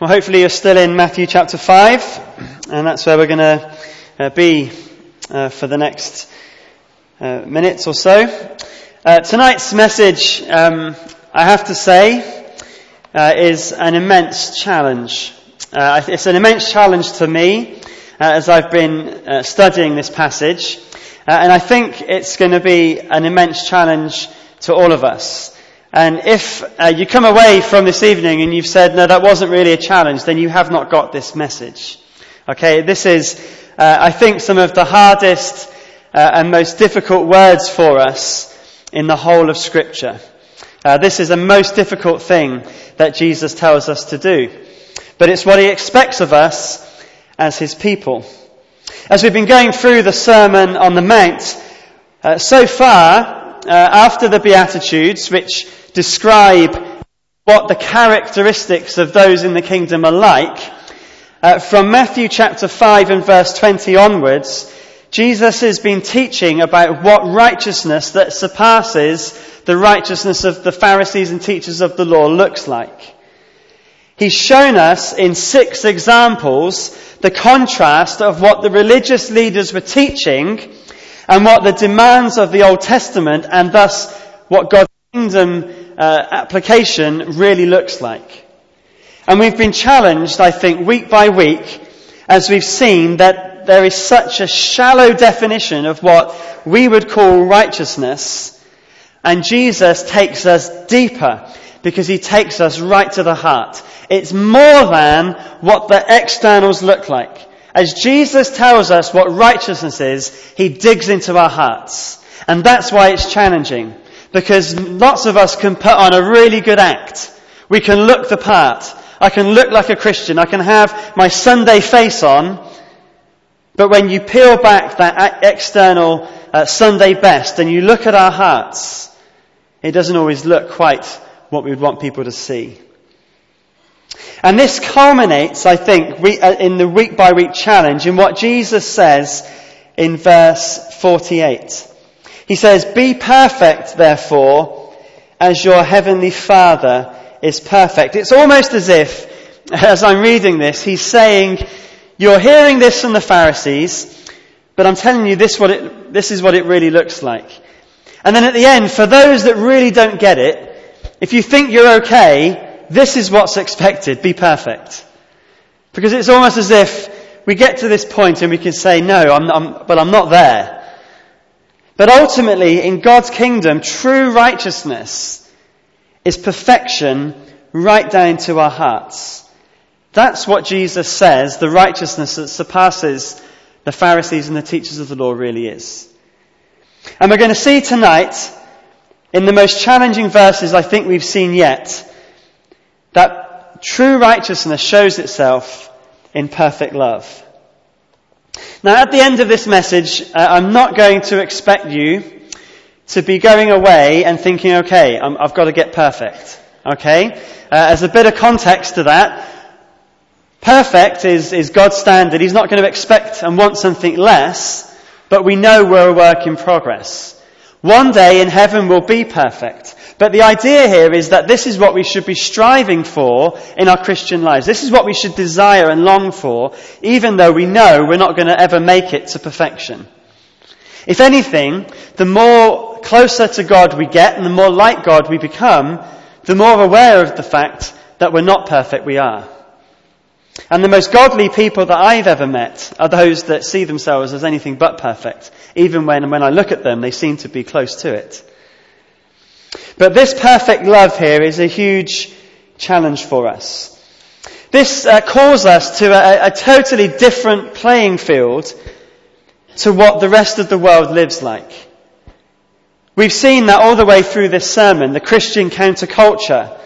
Well, hopefully you're still in Matthew chapter 5, and that's where we're going to uh, be uh, for the next uh, minutes or so. Uh, tonight's message, um, I have to say, uh, is an immense challenge. Uh, it's an immense challenge to me as I've been studying this passage, and I think it's going to be an immense challenge to all of us. And if uh, you come away from this evening and you've said, no, that wasn't really a challenge, then you have not got this message. Okay, this is, uh, I think, some of the hardest uh, and most difficult words for us in the whole of Scripture. Uh, this is the most difficult thing that Jesus tells us to do. But it's what he expects of us as his people. As we've been going through the Sermon on the Mount, uh, so far, uh, after the Beatitudes, which describe what the characteristics of those in the kingdom are like, uh, from Matthew chapter 5 and verse 20 onwards, Jesus has been teaching about what righteousness that surpasses the righteousness of the Pharisees and teachers of the law looks like. He's shown us in six examples the contrast of what the religious leaders were teaching and what the demands of the Old Testament and thus what God's kingdom uh, application really looks like. And we've been challenged, I think, week by week as we've seen that there is such a shallow definition of what we would call righteousness and Jesus takes us deeper because he takes us right to the heart. It's more than what the externals look like. As Jesus tells us what righteousness is, he digs into our hearts. And that's why it's challenging. Because lots of us can put on a really good act. We can look the part. I can look like a Christian. I can have my Sunday face on. But when you peel back that external uh, Sunday best and you look at our hearts, it doesn't always look quite what we would want people to see. And this culminates, I think, uh, in the week by week challenge in what Jesus says in verse 48. He says, Be perfect, therefore, as your heavenly Father is perfect. It's almost as if, as I'm reading this, he's saying, You're hearing this from the Pharisees, but I'm telling you this, what it, this is what it really looks like. And then at the end, for those that really don't get it, if you think you're okay, this is what's expected. Be perfect. Because it's almost as if we get to this point and we can say, no, I'm, I'm, but I'm not there. But ultimately, in God's kingdom, true righteousness is perfection right down to our hearts. That's what Jesus says the righteousness that surpasses the Pharisees and the teachers of the law really is. And we're going to see tonight, in the most challenging verses I think we've seen yet, that true righteousness shows itself in perfect love. Now, at the end of this message, uh, I'm not going to expect you to be going away and thinking, okay, i have got to get perfect. Okay? Uh, as a bit of context to that, perfect is, is God's standard. He's not going to expect and want something less, but we know we're a work in progress. One day in heaven we'll be perfect. But the idea here is that this is what we should be striving for in our Christian lives. This is what we should desire and long for, even though we know we're not going to ever make it to perfection. If anything, the more closer to God we get and the more like God we become, the more aware of the fact that we're not perfect we are. And the most godly people that I've ever met are those that see themselves as anything but perfect, even when, when I look at them, they seem to be close to it. But this perfect love here is a huge challenge for us. This uh, calls us to a, a totally different playing field to what the rest of the world lives like. We've seen that all the way through this sermon, the Christian counterculture.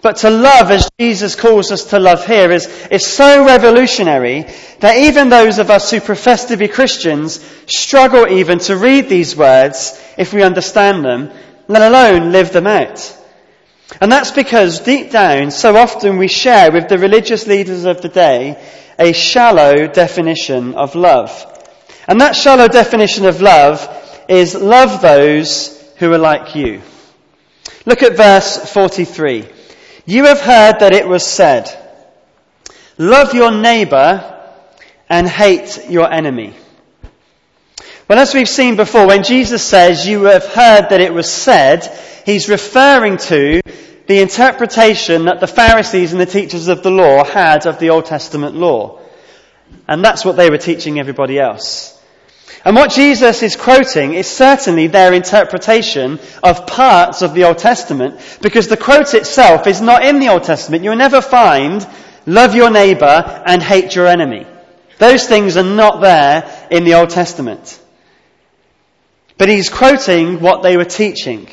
But to love as Jesus calls us to love here is, is so revolutionary that even those of us who profess to be Christians struggle even to read these words if we understand them let alone live them out. And that's because deep down, so often we share with the religious leaders of the day a shallow definition of love. And that shallow definition of love is love those who are like you. Look at verse 43. You have heard that it was said, Love your neighbor and hate your enemy. Well, as we've seen before, when Jesus says, you have heard that it was said, he's referring to the interpretation that the Pharisees and the teachers of the law had of the Old Testament law. And that's what they were teaching everybody else. And what Jesus is quoting is certainly their interpretation of parts of the Old Testament, because the quote itself is not in the Old Testament. You'll never find, love your neighbor and hate your enemy. Those things are not there in the Old Testament. But he's quoting what they were teaching.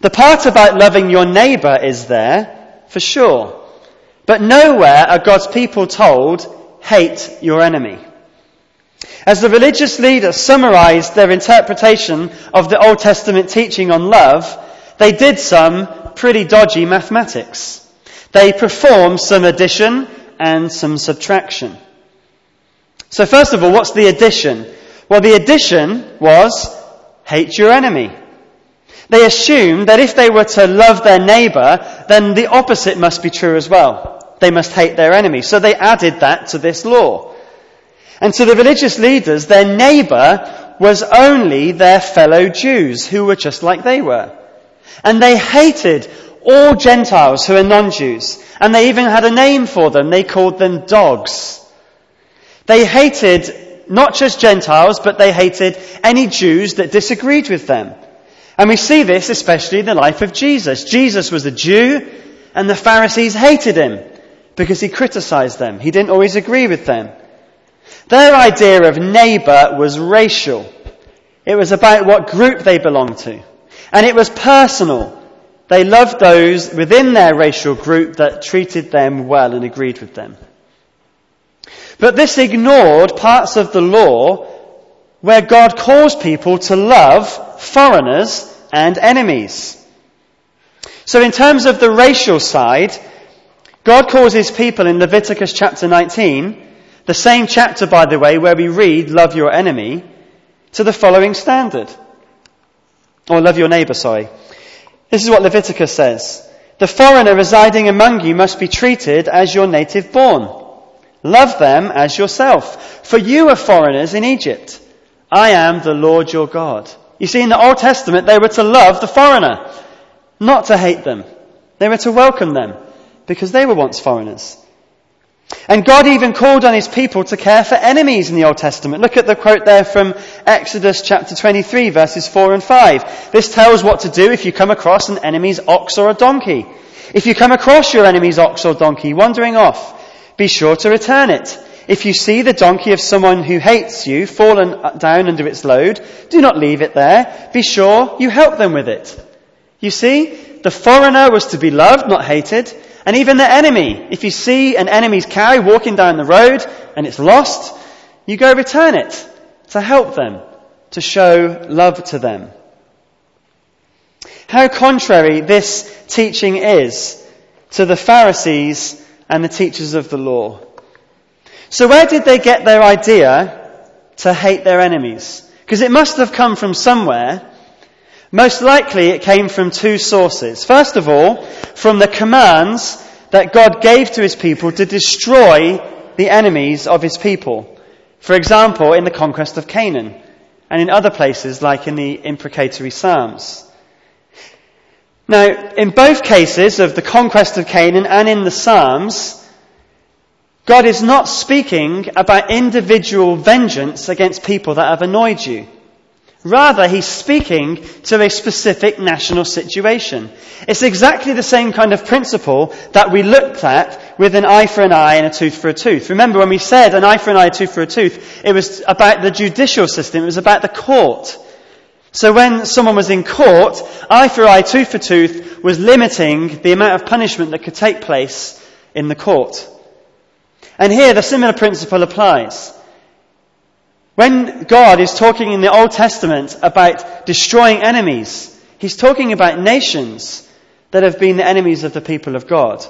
The part about loving your neighbor is there, for sure. But nowhere are God's people told, hate your enemy. As the religious leaders summarized their interpretation of the Old Testament teaching on love, they did some pretty dodgy mathematics. They performed some addition and some subtraction. So first of all, what's the addition? Well, the addition was hate your enemy. They assumed that if they were to love their neighbor, then the opposite must be true as well. They must hate their enemy. So they added that to this law. And to the religious leaders, their neighbor was only their fellow Jews who were just like they were. And they hated all Gentiles who are non-Jews. And they even had a name for them. They called them dogs. They hated not just Gentiles, but they hated any Jews that disagreed with them. And we see this especially in the life of Jesus. Jesus was a Jew, and the Pharisees hated him because he criticized them. He didn't always agree with them. Their idea of neighbor was racial. It was about what group they belonged to. And it was personal. They loved those within their racial group that treated them well and agreed with them. But this ignored parts of the law where God calls people to love foreigners and enemies. So in terms of the racial side, God calls his people in Leviticus chapter 19, the same chapter by the way where we read love your enemy, to the following standard. Or love your neighbor, sorry. This is what Leviticus says. The foreigner residing among you must be treated as your native born. Love them as yourself. For you are foreigners in Egypt. I am the Lord your God. You see, in the Old Testament, they were to love the foreigner, not to hate them. They were to welcome them, because they were once foreigners. And God even called on his people to care for enemies in the Old Testament. Look at the quote there from Exodus chapter 23 verses 4 and 5. This tells what to do if you come across an enemy's ox or a donkey. If you come across your enemy's ox or donkey wandering off, be sure to return it. If you see the donkey of someone who hates you fallen down under its load, do not leave it there. Be sure you help them with it. You see, the foreigner was to be loved, not hated. And even the enemy. If you see an enemy's cow walking down the road and it's lost, you go return it to help them, to show love to them. How contrary this teaching is to the Pharisees and the teachers of the law. So where did they get their idea to hate their enemies? Because it must have come from somewhere. Most likely it came from two sources. First of all, from the commands that God gave to his people to destroy the enemies of his people. For example, in the conquest of Canaan and in other places like in the imprecatory Psalms. Now, in both cases of the conquest of Canaan and in the Psalms, God is not speaking about individual vengeance against people that have annoyed you. Rather, he's speaking to a specific national situation. It's exactly the same kind of principle that we looked at with an eye for an eye and a tooth for a tooth. Remember when we said an eye for an eye, a tooth for a tooth, it was about the judicial system, it was about the court. So when someone was in court, eye for eye, tooth for tooth was limiting the amount of punishment that could take place in the court. And here the similar principle applies. When God is talking in the Old Testament about destroying enemies, He's talking about nations that have been the enemies of the people of God.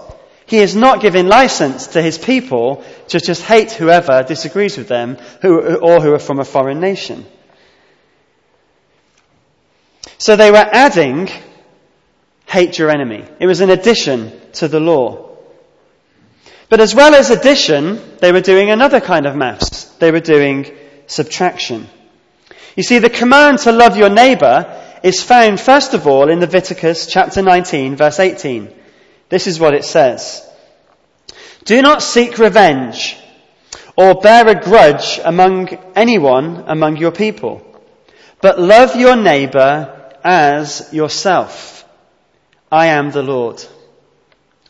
He is not giving license to His people to just hate whoever disagrees with them or who are from a foreign nation. So they were adding hate your enemy. It was an addition to the law. But as well as addition, they were doing another kind of maths. They were doing subtraction. You see, the command to love your neighbour is found first of all in Leviticus chapter 19 verse 18. This is what it says. Do not seek revenge or bear a grudge among anyone among your people, but love your neighbour as yourself. I am the Lord.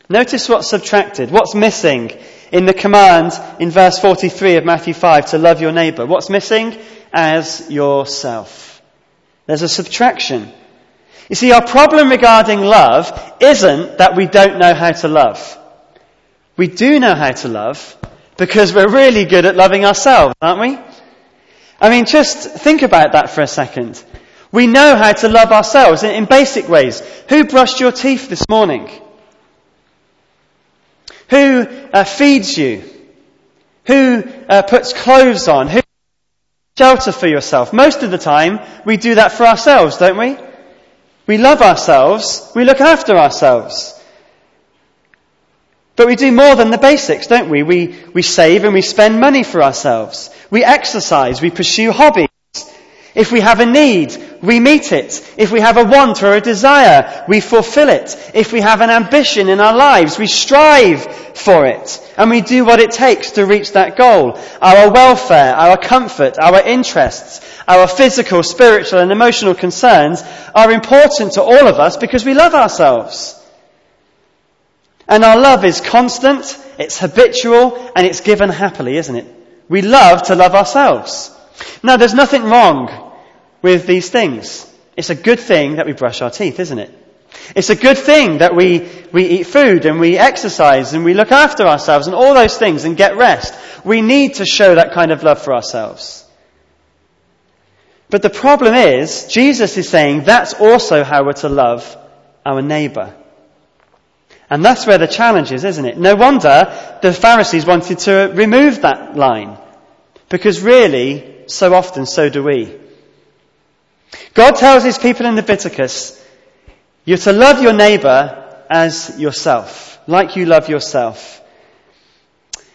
Notice what's subtracted, what's missing in the command in verse 43 of Matthew 5 to love your neighbour. What's missing? As yourself. There's a subtraction. You see, our problem regarding love isn't that we don't know how to love. We do know how to love because we're really good at loving ourselves, aren't we? I mean, just think about that for a second. We know how to love ourselves in, in basic ways. Who brushed your teeth this morning? Who uh, feeds you? Who uh, puts clothes on? Who shelter for yourself? Most of the time, we do that for ourselves, don't we? We love ourselves. We look after ourselves. But we do more than the basics, don't we? We, we save and we spend money for ourselves. We exercise. We pursue hobbies. If we have a need, we meet it. If we have a want or a desire, we fulfill it. If we have an ambition in our lives, we strive for it. And we do what it takes to reach that goal. Our welfare, our comfort, our interests, our physical, spiritual and emotional concerns are important to all of us because we love ourselves. And our love is constant, it's habitual, and it's given happily, isn't it? We love to love ourselves. Now, there's nothing wrong with these things. It's a good thing that we brush our teeth, isn't it? It's a good thing that we, we eat food and we exercise and we look after ourselves and all those things and get rest. We need to show that kind of love for ourselves. But the problem is, Jesus is saying that's also how we're to love our neighbour. And that's where the challenge is, isn't it? No wonder the Pharisees wanted to remove that line. Because really, so often, so do we. God tells his people in Leviticus, you're to love your neighbour as yourself, like you love yourself.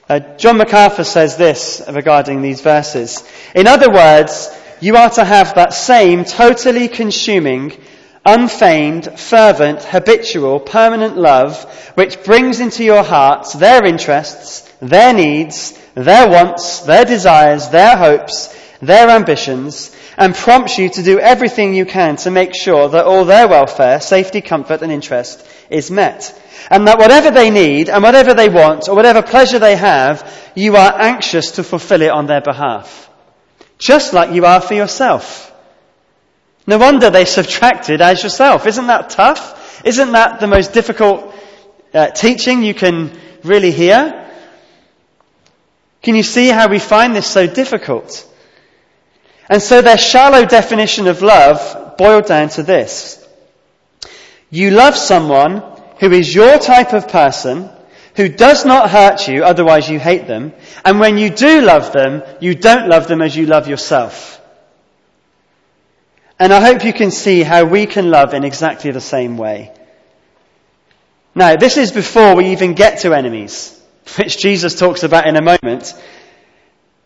Uh, John MacArthur says this regarding these verses. In other words, you are to have that same totally consuming, unfeigned, fervent, habitual, permanent love which brings into your hearts their interests, their needs, their wants, their desires, their hopes, their ambitions, and prompts you to do everything you can to make sure that all their welfare, safety, comfort, and interest is met. And that whatever they need and whatever they want or whatever pleasure they have, you are anxious to fulfill it on their behalf. Just like you are for yourself. No wonder they subtracted as yourself. Isn't that tough? Isn't that the most difficult uh, teaching you can really hear? Can you see how we find this so difficult? And so their shallow definition of love boiled down to this. You love someone who is your type of person, who does not hurt you, otherwise you hate them, and when you do love them, you don't love them as you love yourself. And I hope you can see how we can love in exactly the same way. Now, this is before we even get to enemies, which Jesus talks about in a moment.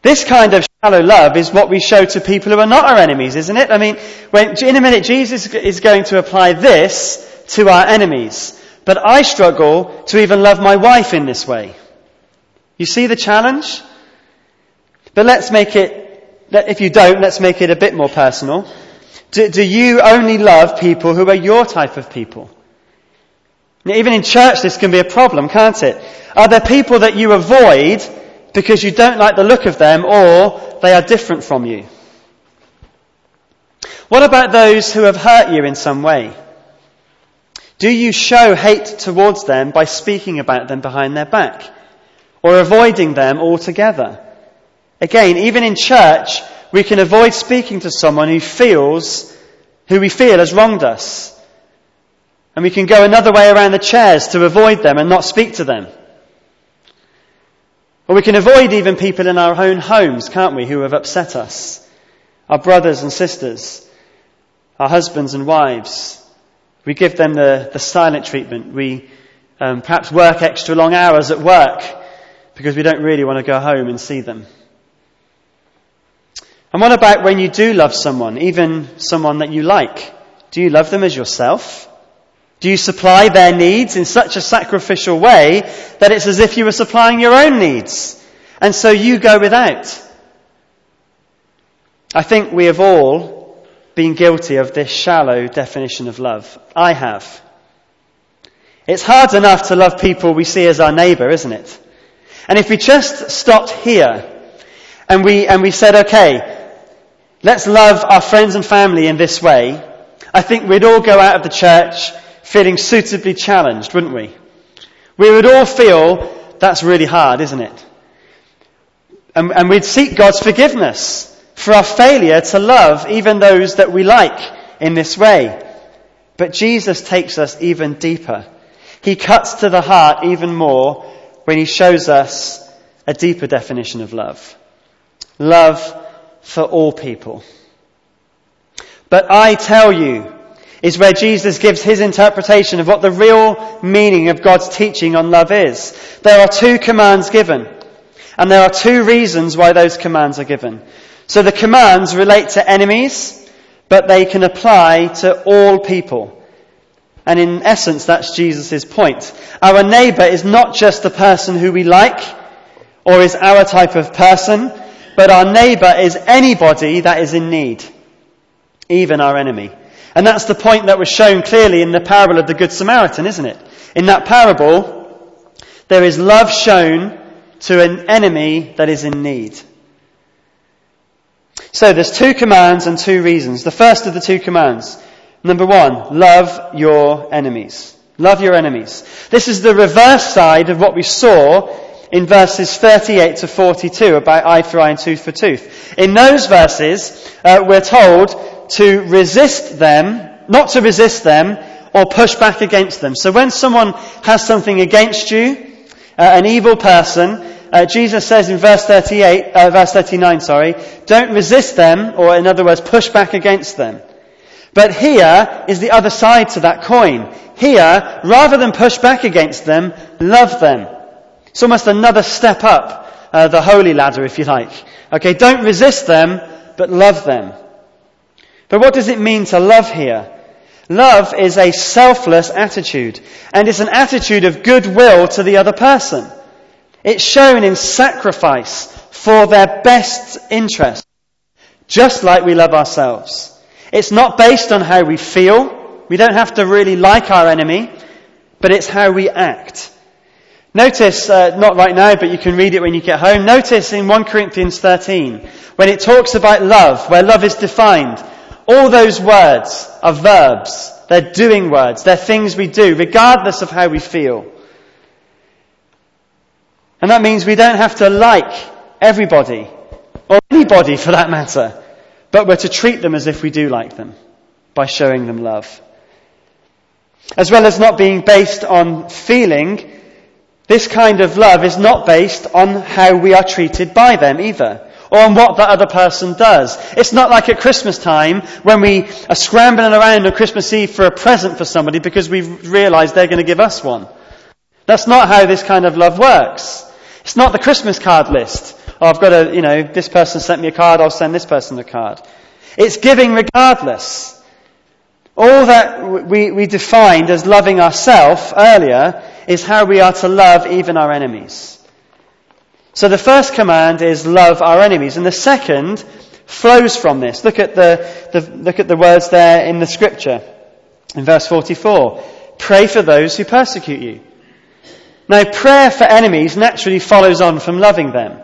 This kind of shallow love is what we show to people who are not our enemies, isn't it? I mean, when, in a minute, Jesus is going to apply this to our enemies. But I struggle to even love my wife in this way. You see the challenge? But let's make it, if you don't, let's make it a bit more personal. Do, do you only love people who are your type of people? Even in church, this can be a problem, can't it? Are there people that you avoid because you don't like the look of them or they are different from you? What about those who have hurt you in some way? Do you show hate towards them by speaking about them behind their back or avoiding them altogether? Again, even in church, we can avoid speaking to someone who feels, who we feel has wronged us. And we can go another way around the chairs to avoid them and not speak to them. Or we can avoid even people in our own homes, can't we, who have upset us? Our brothers and sisters, our husbands and wives. We give them the, the silent treatment. We um, perhaps work extra long hours at work because we don't really want to go home and see them. And what about when you do love someone, even someone that you like? Do you love them as yourself? Do you supply their needs in such a sacrificial way that it's as if you were supplying your own needs? And so you go without. I think we have all been guilty of this shallow definition of love. I have. It's hard enough to love people we see as our neighbour, isn't it? And if we just stopped here and we, and we said, okay, let's love our friends and family in this way, I think we'd all go out of the church feeling suitably challenged, wouldn't we? We would all feel that's really hard, isn't it? And, and we'd seek God's forgiveness for our failure to love even those that we like in this way. But Jesus takes us even deeper. He cuts to the heart even more when he shows us a deeper definition of love. Love for all people. But I tell you, is where Jesus gives his interpretation of what the real meaning of God's teaching on love is. There are two commands given, and there are two reasons why those commands are given. So the commands relate to enemies, but they can apply to all people. And in essence, that's Jesus' point. Our neighbour is not just the person who we like, or is our type of person, but our neighbour is anybody that is in need, even our enemy. And that's the point that was shown clearly in the parable of the Good Samaritan, isn't it? In that parable, there is love shown to an enemy that is in need. So there's two commands and two reasons. The first of the two commands. Number one, love your enemies. Love your enemies. This is the reverse side of what we saw in verses 38 to 42 about eye for eye and tooth for tooth. In those verses, uh, we're told to resist them, not to resist them, or push back against them. So when someone has something against you, uh, an evil person, uh, Jesus says in verse 38, uh, verse 39, sorry, don't resist them, or in other words, push back against them. But here is the other side to that coin. Here, rather than push back against them, love them. It's almost another step up uh, the holy ladder, if you like. Okay, don't resist them, but love them. But what does it mean to love here? Love is a selfless attitude, and it's an attitude of goodwill to the other person. It's shown in sacrifice for their best interest, just like we love ourselves. It's not based on how we feel. We don't have to really like our enemy, but it's how we act. Notice, uh, not right now, but you can read it when you get home. Notice in 1 Corinthians 13, when it talks about love, where love is defined, all those words are verbs. They're doing words. They're things we do, regardless of how we feel. And that means we don't have to like everybody, or anybody for that matter, but we're to treat them as if we do like them by showing them love. As well as not being based on feeling, this kind of love is not based on how we are treated by them either, on what that other person does. It's not like at Christmas time when we are scrambling around on Christmas Eve for a present for somebody because we've realized they're going to give us one. That's not how this kind of love works. It's not the Christmas card list. Oh, I've got a, you know, this person sent me a card, I'll send this person a card. It's giving regardless. All that we, we defined as loving ourselves earlier is how we are to love even our enemies. So the first command is love our enemies, and the second flows from this. Look at the, the look at the words there in the scripture. In verse 44. Pray for those who persecute you. Now, prayer for enemies naturally follows on from loving them.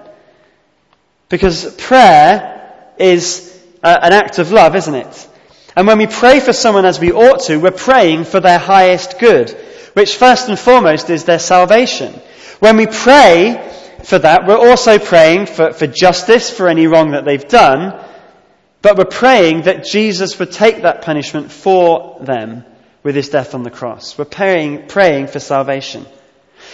Because prayer is uh, an act of love, isn't it? And when we pray for someone as we ought to, we're praying for their highest good, which first and foremost is their salvation. When we pray for that, we're also praying for, for justice for any wrong that they've done, but we're praying that Jesus would take that punishment for them with his death on the cross. We're praying, praying for salvation.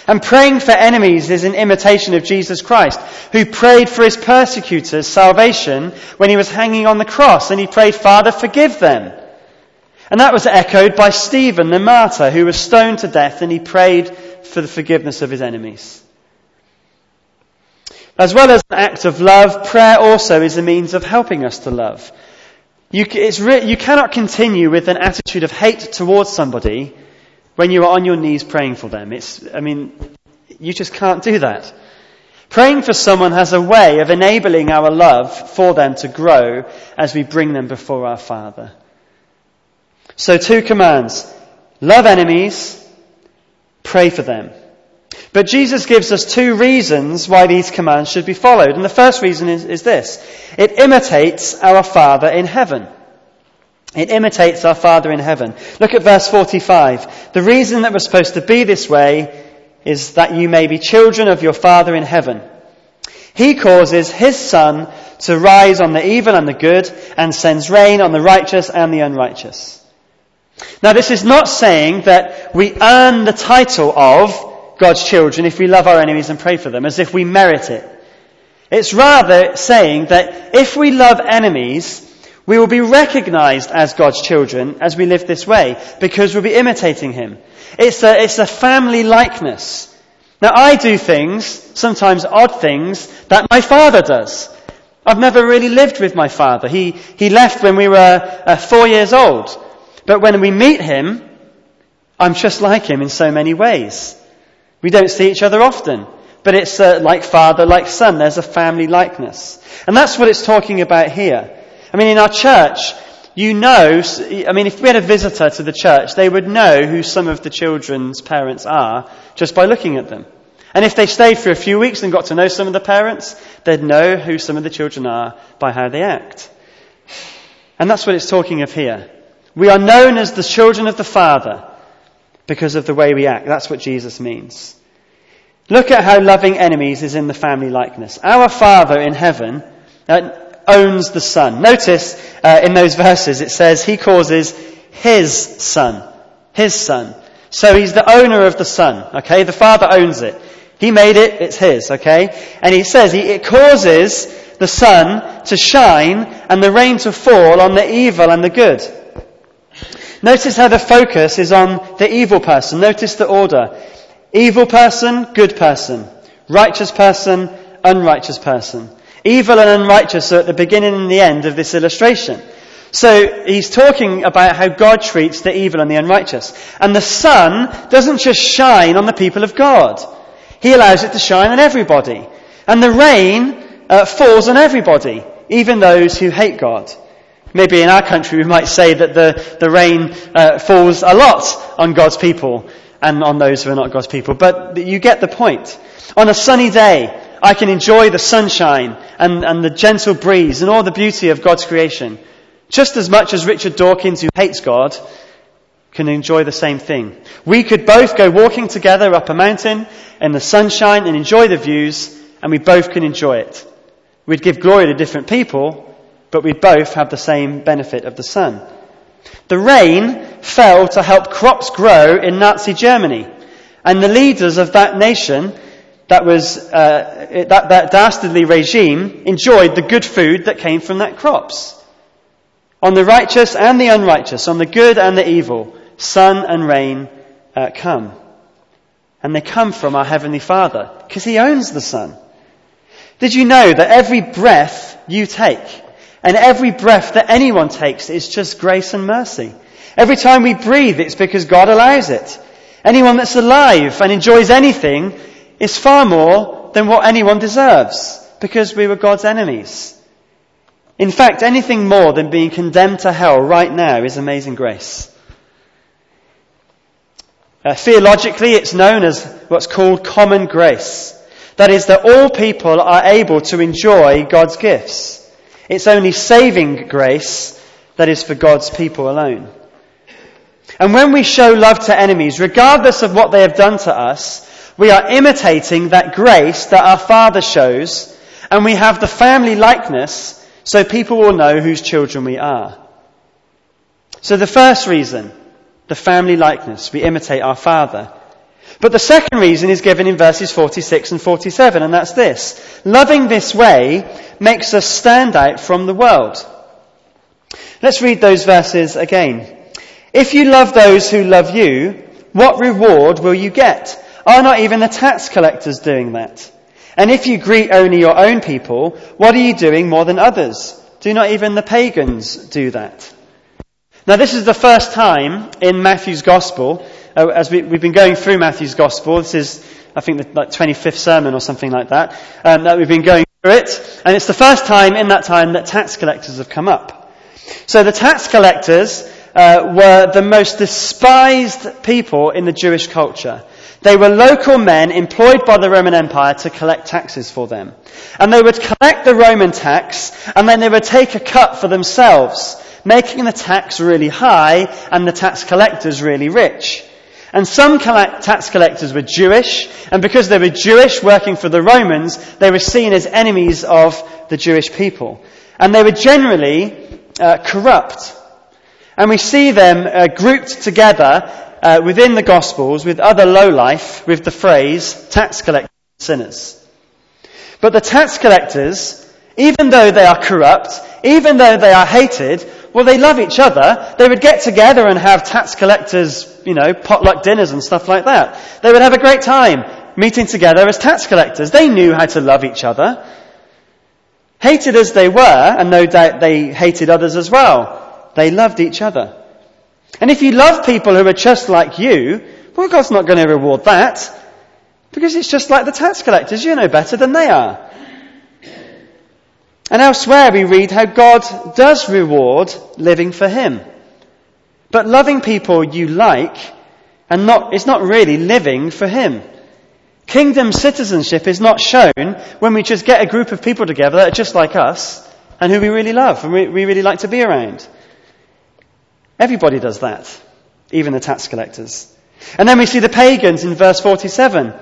And praying for enemies is an imitation of Jesus Christ, who prayed for his persecutors salvation when he was hanging on the cross, and he prayed, Father, forgive them. And that was echoed by Stephen, the martyr, who was stoned to death, and he prayed for the forgiveness of his enemies. As well as an act of love, prayer also is a means of helping us to love. You, re- you cannot continue with an attitude of hate towards somebody when you are on your knees praying for them. It's, I mean, you just can't do that. Praying for someone has a way of enabling our love for them to grow as we bring them before our Father. So two commands. Love enemies, pray for them. But Jesus gives us two reasons why these commands should be followed. And the first reason is, is this. It imitates our Father in heaven. It imitates our Father in heaven. Look at verse 45. The reason that we're supposed to be this way is that you may be children of your Father in heaven. He causes His sun to rise on the evil and the good and sends rain on the righteous and the unrighteous. Now this is not saying that we earn the title of God's children if we love our enemies and pray for them, as if we merit it. It's rather saying that if we love enemies, we will be recognized as God's children as we live this way, because we'll be imitating Him. It's a, it's a family likeness. Now I do things, sometimes odd things, that my father does. I've never really lived with my father. He, he left when we were uh, four years old. But when we meet him, I'm just like him in so many ways. We don't see each other often. But it's uh, like father, like son. There's a family likeness. And that's what it's talking about here. I mean, in our church, you know, I mean, if we had a visitor to the church, they would know who some of the children's parents are just by looking at them. And if they stayed for a few weeks and got to know some of the parents, they'd know who some of the children are by how they act. And that's what it's talking of here. We are known as the children of the Father because of the way we act. That's what Jesus means. Look at how loving enemies is in the family likeness. Our Father in heaven uh, owns the sun. Notice uh, in those verses it says he causes his sun. His sun. So he's the owner of the sun. Okay? The Father owns it. He made it, it's his. Okay? And he says he, it causes the sun to shine and the rain to fall on the evil and the good. Notice how the focus is on the evil person. Notice the order. Evil person, good person. Righteous person, unrighteous person. Evil and unrighteous are at the beginning and the end of this illustration. So he's talking about how God treats the evil and the unrighteous. And the sun doesn't just shine on the people of God. He allows it to shine on everybody. And the rain uh, falls on everybody, even those who hate God. Maybe in our country we might say that the, the rain uh, falls a lot on God's people and on those who are not God's people. But you get the point. On a sunny day, I can enjoy the sunshine and, and the gentle breeze and all the beauty of God's creation. Just as much as Richard Dawkins, who hates God, can enjoy the same thing. We could both go walking together up a mountain in the sunshine and enjoy the views, and we both can enjoy it. We'd give glory to different people, but we both have the same benefit of the sun. The rain fell to help crops grow in Nazi Germany, and the leaders of that nation, that was uh, that, that dastardly regime, enjoyed the good food that came from that crops. On the righteous and the unrighteous, on the good and the evil, sun and rain uh, come. And they come from our Heavenly Father, because He owns the sun. Did you know that every breath you take and every breath that anyone takes is just grace and mercy. Every time we breathe, it's because God allows it. Anyone that's alive and enjoys anything is far more than what anyone deserves because we were God's enemies. In fact, anything more than being condemned to hell right now is amazing grace. Uh, theologically, it's known as what's called common grace. That is that all people are able to enjoy God's gifts. It's only saving grace that is for God's people alone. And when we show love to enemies, regardless of what they have done to us, we are imitating that grace that our Father shows, and we have the family likeness so people will know whose children we are. So the first reason, the family likeness, we imitate our Father. But the second reason is given in verses 46 and 47, and that's this. Loving this way makes us stand out from the world. Let's read those verses again. If you love those who love you, what reward will you get? Are not even the tax collectors doing that? And if you greet only your own people, what are you doing more than others? Do not even the pagans do that? Now this is the first time in Matthew's Gospel, uh, as we, have been going through Matthew's Gospel, this is, I think, the like, 25th sermon or something like that, um, that we've been going through it, and it's the first time in that time that tax collectors have come up. So the tax collectors uh, were the most despised people in the Jewish culture. They were local men employed by the Roman Empire to collect taxes for them. And they would collect the Roman tax and then they would take a cut for themselves, making the tax really high and the tax collectors really rich. And some tax collectors were Jewish, and because they were Jewish working for the Romans, they were seen as enemies of the Jewish people. And they were generally uh, corrupt. And we see them uh, grouped together uh, within the Gospels with other lowlife with the phrase tax collectors sinners. But the tax collectors, even though they are corrupt, even though they are hated, well, they love each other. They would get together and have tax collectors, you know, potluck dinners and stuff like that. They would have a great time meeting together as tax collectors. They knew how to love each other. Hated as they were, and no doubt they hated others as well, they loved each other. And if you love people who are just like you, well, God's not going to reward that. Because it's just like the tax collectors. You're no better than they are. And elsewhere we read how God does reward living for Him. But loving people you like and not, is not really living for Him. Kingdom citizenship is not shown when we just get a group of people together that are just like us and who we really love and we, we really like to be around. Everybody does that, even the tax collectors. And then we see the pagans in verse 47.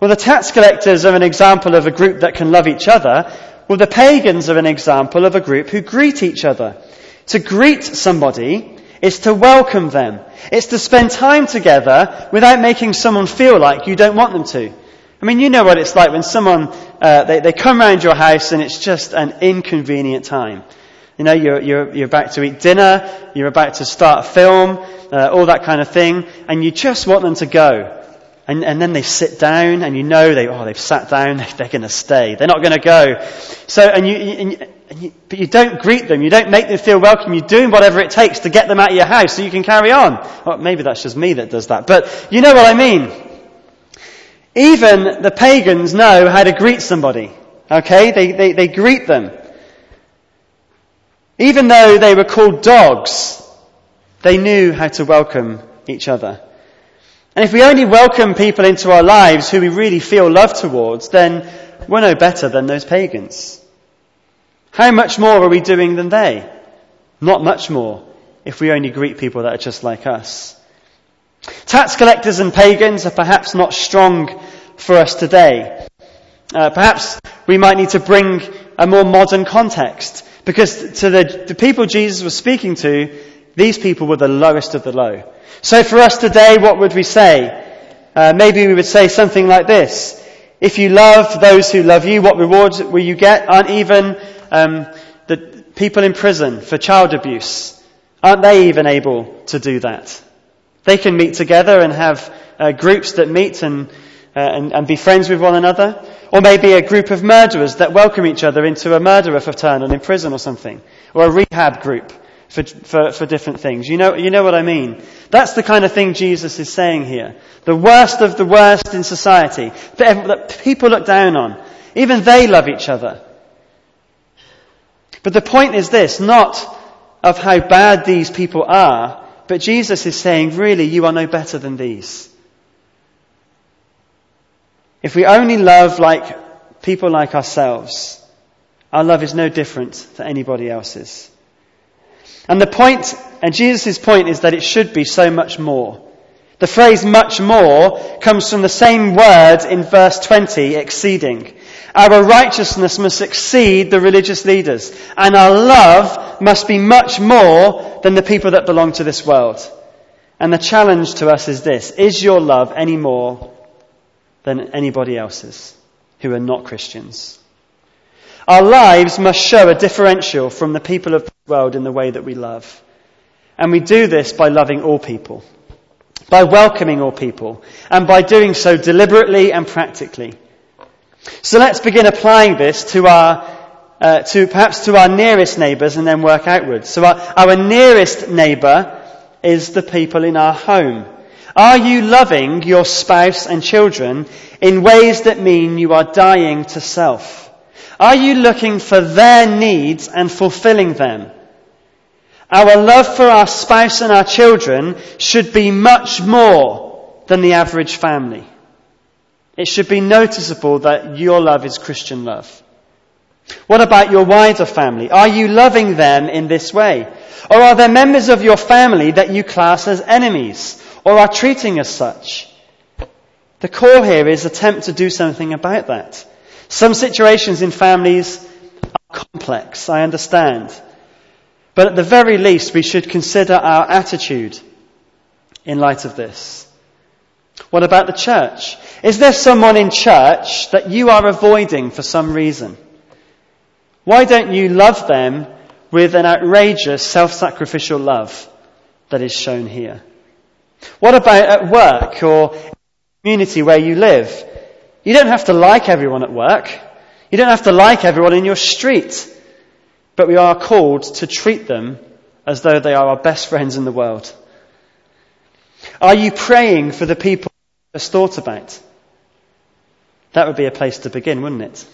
Well, the tax collectors are an example of a group that can love each other. Well, the pagans are an example of a group who greet each other. To greet somebody is to welcome them. It's to spend time together without making someone feel like you don't want them to. I mean, you know what it's like when someone, uh, they, they come round your house and it's just an inconvenient time. You know, you're, you're, you're about to eat dinner, you're about to start a film, uh, all that kind of thing, and you just want them to go. And, and then they sit down, and you know they, oh, they've sat down, they're going to stay. They're not going to go. So, and you, and, and you, but you don't greet them, you don't make them feel welcome, you're doing whatever it takes to get them out of your house so you can carry on. Well, maybe that's just me that does that, but you know what I mean. Even the pagans know how to greet somebody. Okay? They, they, they greet them. Even though they were called dogs, they knew how to welcome each other. And if we only welcome people into our lives who we really feel love towards, then we're no better than those pagans. How much more are we doing than they? Not much more if we only greet people that are just like us. Tax collectors and pagans are perhaps not strong for us today. Uh, perhaps we might need to bring a more modern context. Because to the, the people Jesus was speaking to, these people were the lowest of the low. So for us today, what would we say? Uh, maybe we would say something like this. If you love those who love you, what rewards will you get? Aren't even um, the people in prison for child abuse, aren't they even able to do that? They can meet together and have uh, groups that meet and, uh, and, and be friends with one another. Or maybe a group of murderers that welcome each other into a murderer fraternal in prison or something. Or a rehab group for, for, for different things. You know, you know what I mean? That's the kind of thing Jesus is saying here. The worst of the worst in society. That people look down on. Even they love each other. But the point is this, not of how bad these people are, but Jesus is saying, really, you are no better than these. If we only love like people like ourselves, our love is no different to anybody else's. And the point, and Jesus' point is that it should be so much more. The phrase much more comes from the same word in verse 20, exceeding. Our righteousness must exceed the religious leaders, and our love must be much more than the people that belong to this world. And the challenge to us is this, is your love any more than anybody else's who are not Christians. Our lives must show a differential from the people of world in the way that we love. And we do this by loving all people, by welcoming all people, and by doing so deliberately and practically. So let's begin applying this to our, uh, to perhaps to our nearest neighbours and then work outwards. So our, our nearest neighbour is the people in our home. Are you loving your spouse and children in ways that mean you are dying to self? Are you looking for their needs and fulfilling them? Our love for our spouse and our children should be much more than the average family. It should be noticeable that your love is Christian love. What about your wider family? Are you loving them in this way? Or are there members of your family that you class as enemies or are treating as such? The call here is attempt to do something about that. Some situations in families are complex, I understand. But at the very least, we should consider our attitude in light of this. What about the church? Is there someone in church that you are avoiding for some reason? Why don't you love them with an outrageous self-sacrificial love that is shown here? What about at work or in the community where you live? You don't have to like everyone at work. You don't have to like everyone in your street. But we are called to treat them as though they are our best friends in the world. Are you praying for the people you just thought about? That would be a place to begin, wouldn't it?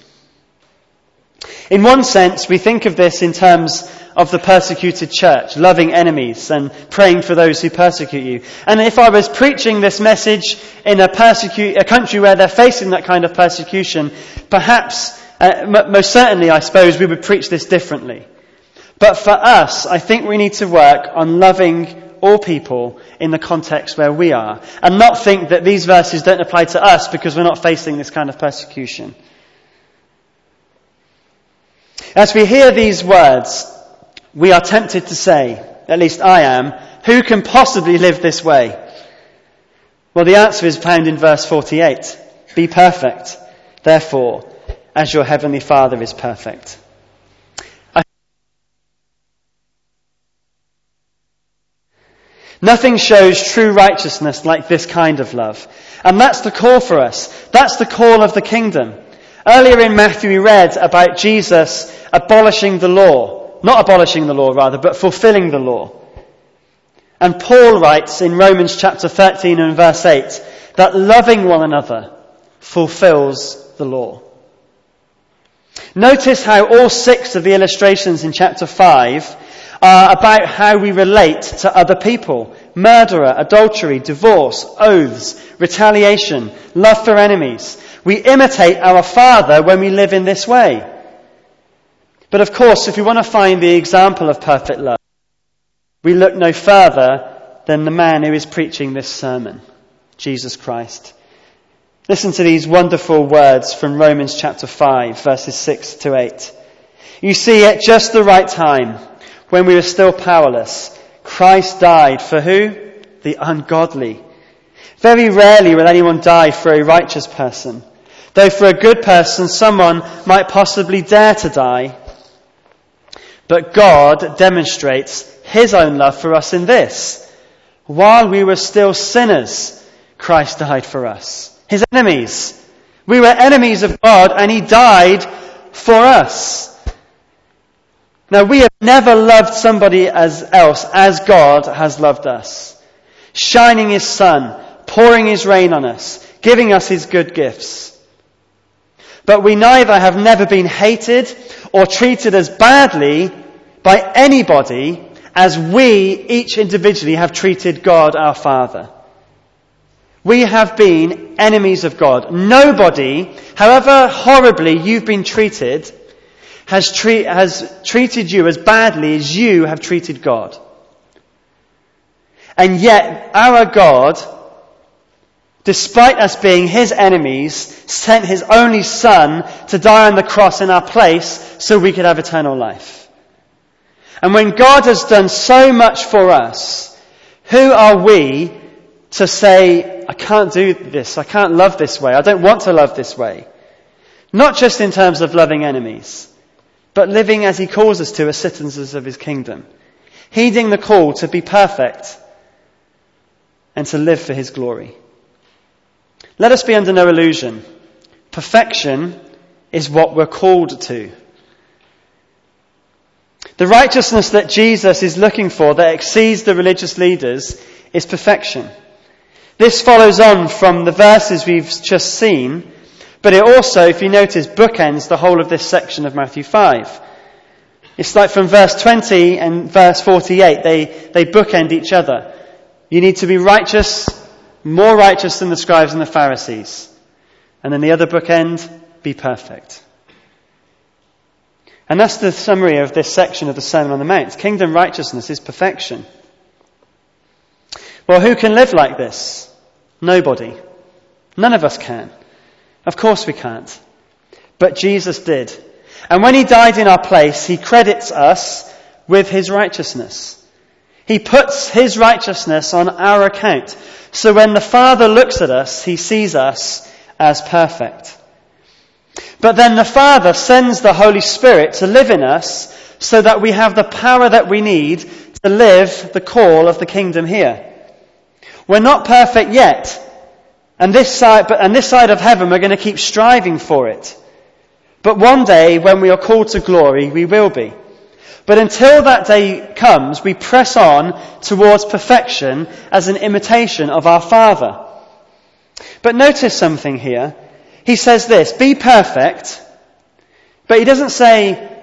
In one sense, we think of this in terms of the persecuted church, loving enemies and praying for those who persecute you. And if I was preaching this message in a, persecute, a country where they're facing that kind of persecution, perhaps, uh, most certainly, I suppose, we would preach this differently. But for us, I think we need to work on loving all people in the context where we are and not think that these verses don't apply to us because we're not facing this kind of persecution. As we hear these words, we are tempted to say, at least I am, who can possibly live this way? Well, the answer is found in verse 48. Be perfect, therefore, as your heavenly Father is perfect. Nothing shows true righteousness like this kind of love. And that's the call for us. That's the call of the kingdom. Earlier in Matthew we read about Jesus abolishing the law. Not abolishing the law rather, but fulfilling the law. And Paul writes in Romans chapter 13 and verse 8 that loving one another fulfills the law. Notice how all six of the illustrations in chapter 5 are about how we relate to other people. Murderer, adultery, divorce, oaths, retaliation, love for enemies. We imitate our Father when we live in this way. But of course, if we want to find the example of perfect love, we look no further than the man who is preaching this sermon, Jesus Christ. Listen to these wonderful words from Romans chapter 5, verses 6 to 8. You see, at just the right time, when we were still powerless, Christ died for who? The ungodly. Very rarely will anyone die for a righteous person. Though for a good person, someone might possibly dare to die. But God demonstrates His own love for us in this. While we were still sinners, Christ died for us. His enemies. We were enemies of God and He died for us. Now we have never loved somebody as else as God has loved us. Shining His sun, pouring His rain on us, giving us His good gifts. But we neither have never been hated or treated as badly by anybody as we each individually have treated God our Father. We have been enemies of God. Nobody, however horribly you've been treated, has, treat, has treated you as badly as you have treated God. And yet, our God, despite us being His enemies, sent His only Son to die on the cross in our place so we could have eternal life. And when God has done so much for us, who are we to say, I can't do this, I can't love this way, I don't want to love this way? Not just in terms of loving enemies, but living as he calls us to as citizens of his kingdom, heeding the call to be perfect and to live for his glory. Let us be under no illusion Perfection is what we're called to. The righteousness that Jesus is looking for that exceeds the religious leaders is perfection. This follows on from the verses we've just seen, but it also, if you notice, bookends the whole of this section of Matthew 5. It's like from verse 20 and verse 48, they, they bookend each other. You need to be righteous, more righteous than the scribes and the Pharisees. And then the other bookend, be perfect. And that's the summary of this section of the Sermon on the Mount. Kingdom righteousness is perfection. Well, who can live like this? Nobody. None of us can. Of course we can't. But Jesus did. And when he died in our place, he credits us with his righteousness. He puts his righteousness on our account. So when the Father looks at us, he sees us as perfect. But then the Father sends the Holy Spirit to live in us so that we have the power that we need to live the call of the kingdom here. We're not perfect yet. And this side, and this side of heaven, we're going to keep striving for it. But one day, when we are called to glory, we will be. But until that day comes, we press on towards perfection as an imitation of our Father. But notice something here. He says this, be perfect, but he doesn't say,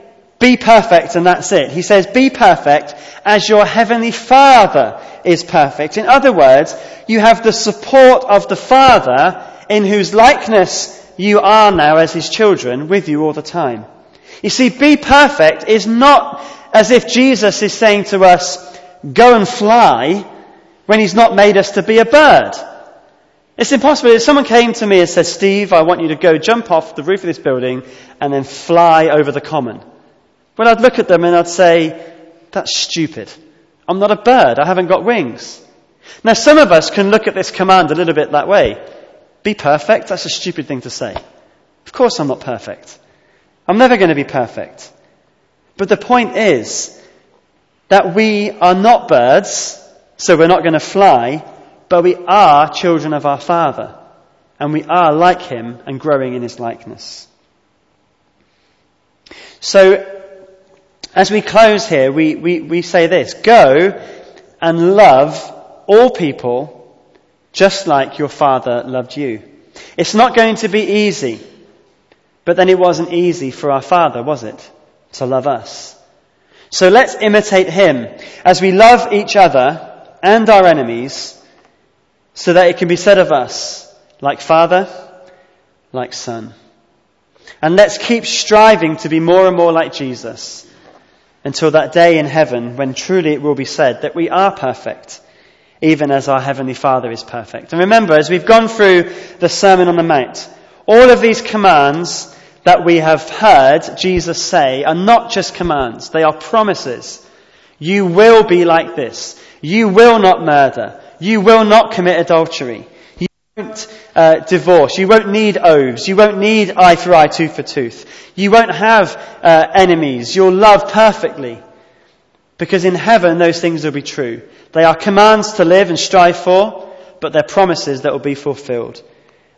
be perfect and that's it. He says, be perfect as your heavenly Father is perfect. In other words, you have the support of the Father in whose likeness you are now as his children with you all the time. You see, be perfect is not as if Jesus is saying to us, go and fly when he's not made us to be a bird. It's impossible. If someone came to me and said, Steve, I want you to go jump off the roof of this building and then fly over the common. Well, I'd look at them and I'd say, that's stupid. I'm not a bird. I haven't got wings. Now, some of us can look at this command a little bit that way. Be perfect? That's a stupid thing to say. Of course I'm not perfect. I'm never going to be perfect. But the point is that we are not birds, so we're not going to fly, but we are children of our Father. And we are like Him and growing in His likeness. So, as we close here, we, we, we say this Go and love all people just like your Father loved you. It's not going to be easy, but then it wasn't easy for our Father, was it? to love us. So let's imitate him as we love each other and our enemies so that it can be said of us, like Father, like Son. And let's keep striving to be more and more like Jesus until that day in heaven when truly it will be said that we are perfect, even as our Heavenly Father is perfect. And remember, as we've gone through the Sermon on the Mount, all of these commands that we have heard Jesus say are not just commands, they are promises. You will be like this. You will not murder. You will not commit adultery. Won't uh, divorce. You won't need oaths. You won't need eye for eye, tooth for tooth. You won't have uh, enemies. You'll love perfectly. Because in heaven, those things will be true. They are commands to live and strive for, but they're promises that will be fulfilled.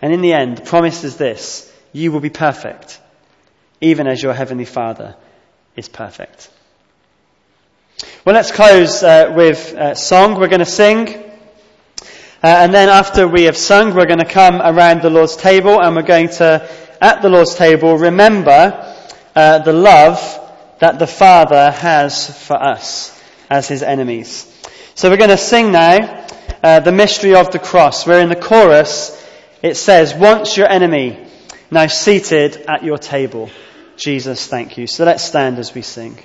And in the end, the promise is this you will be perfect, even as your heavenly Father is perfect. Well, let's close uh, with a song. We're going to sing. Uh, and then after we have sung, we're going to come around the Lord's table and we're going to, at the Lord's table, remember uh, the love that the Father has for us as his enemies. So we're going to sing now uh, the mystery of the cross, where in the chorus it says, Once your enemy, now seated at your table. Jesus, thank you. So let's stand as we sing.